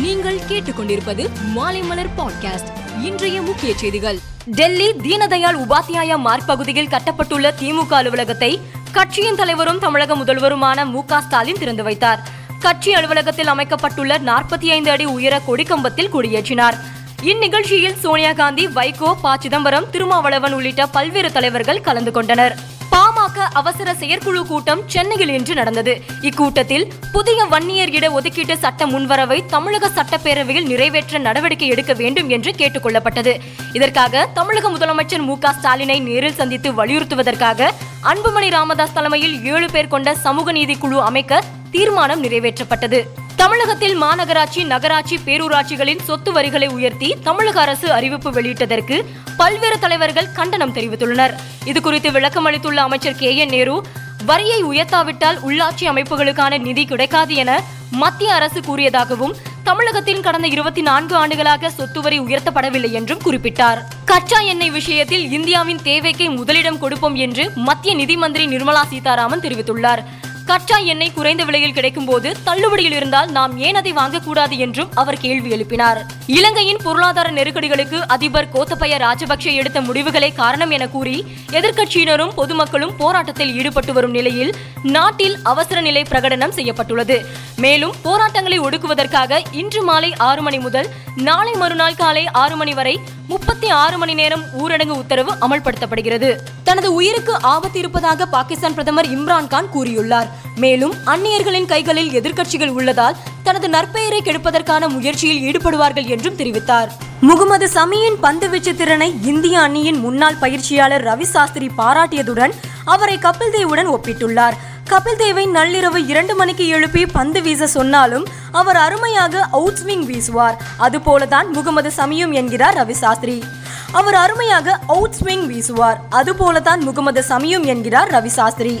நீங்கள் கேட்டுக்கொண்டிருப்பது மாலைமலர் பாட்காஸ்ட் இன்றைய முக்கிய செய்திகள். டெல்லி தீனதயாள் உபாத்தியாயா மார்க் பகுதியில் கட்டப்பட்டுள்ள திமுக அலுவலகத்தை கட்சியின் தலைவரும் தமிழக முதல்வருமான மு ஸ்டாலின் திறந்து வைத்தார். கட்சி அலுவலகத்தில் அமைக்கப்பட்டுள்ள நாற்பத்தி ஐந்து அடி உயர கொடிக்கம்பத்தில் கொடியேற்றினார். இந்நிகழ்ச்சியில் சோனியா காந்தி வைகோ ப சிதம்பரம் திருமாவளவன் உள்ளிட்ட பல்வேறு தலைவர்கள் கலந்து கொண்டனர். அவசர செயற்குழு கூட்டம் சென்னையில் இன்று நடந்தது. இக்கூட்டத்தில் புதிய வன்னியர் இட ஒதுக்கீட்டு சட்ட முன்வரவை தமிழக சட்டப்பேரவையில் நிறைவேற்ற நடவடிக்கை எடுக்க வேண்டும் என்று கேட்டுக் கொள்ளப்பட்டது இதற்காக தமிழக முதலமைச்சர் மு க ஸ்டாலினை நேரில் சந்தித்து வலியுறுத்துவதற்காக அன்புமணி ராமதாஸ் தலைமையில் ஏழு பேர் கொண்ட சமூக நீதி குழு அமைக்க தீர்மானம் நிறைவேற்றப்பட்டது. தமிழகத்தில் மாநகராட்சி நகராட்சி பேரூராட்சிகளின் சொத்து வரிகளை உயர்த்தி தமிழக அரசு அறிவிப்பு வெளியிட்டதற்கு பல்வேறு தலைவர்கள் கண்டனம் தெரிவித்துள்ளனர். இதுகுறித்து விளக்கம் அளித்துள்ள அமைச்சர் கே. என். நேரு வரியை உயர்த்தாவிட்டால் உள்ளாட்சி அமைப்புகளுக்கான நிதி கிடைக்காது என மத்திய அரசு கூறியதாகவும் தமிழகத்தின் கடந்த இருபத்தி நான்கு ஆண்டுகளாக சொத்து வரி உயர்த்தப்படவில்லை என்றும் குறிப்பிட்டார். கச்சா எண்ணெய் விஷயத்தில் இந்தியாவின் தேவைக்கு முதலிடம் கொடுப்போம் என்று மத்திய நிதி மந்திரி நிர்மலா சீதாராமன் தெரிவித்துள்ளார். கச்சா எண்ணெய் குறைந்த விலையில் கிடைக்கும் போது தள்ளுபடியில் இருந்தால் நாம் ஏன் அதை வாங்கக்கூடாது என்றும் அவர் கேள்வி எழுப்பினார். இலங்கையின் பொருளாதார நெருக்கடிகளுக்கு அதிபர் கோத்தபய ராஜபக்சே எடுத்த முடிவுகளே காரணம் என கூறி எதிர்க்கட்சியினரும் பொதுமக்களும் போராட்டத்தில் ஈடுபட்டு வரும் நிலையில் நாட்டில் அவசர நிலை பிரகடனம் செய்யப்பட்டுள்ளது. மேலும் போராட்டங்களை ஒடுக்குவதற்காக இன்று மாலை ஆறு மணி முதல் நாளை மறுநாள் காலை ஆறு மணி வரை முப்பத்தி ஆறு மணி நேரம் ஊரடங்கு உத்தரவு அமல்படுத்தப்படுகிறது. தனது உயிருக்கு ஆபத்து இருப்பதாக பாகிஸ்தான் பிரதமர் இம்ரான்கான் கூறியுள்ளார். மேலும் அந்நியர்களின் கைகளில் எதிர்க்கட்சிகள் உள்ளதால் தனது நற்பெயரை கெடுப்பதற்கான முயற்சியில் ஈடுபடுவார்கள் என்றும் தெரிவித்தார். முகமது சமியின் பந்துவீச்சு திறனை இந்திய அணியின் முன்னாள் பயிற்சியாளர் ரவி சாஸ்திரி பாராட்டியதுடன் அவரை கபில் தேவுடன் ஒப்பிட்டுள்ளார். கபில் தேவை நள்ளிரவு இரண்டு மணிக்கு எழுப்பி பந்து வீச சொன்னாலும் அவர் அருமையாக அவுட் ஸ்விங் வீசுவார். அதுபோலதான் முகமது சமியும் என்கிறார் ரவி சாஸ்திரி. அவர் அருமையாக அவுட் ஸ்விங் வீசுவார். அதுபோலதான் முகமது சமியும் என்கிறார் ரவி சாஸ்திரி.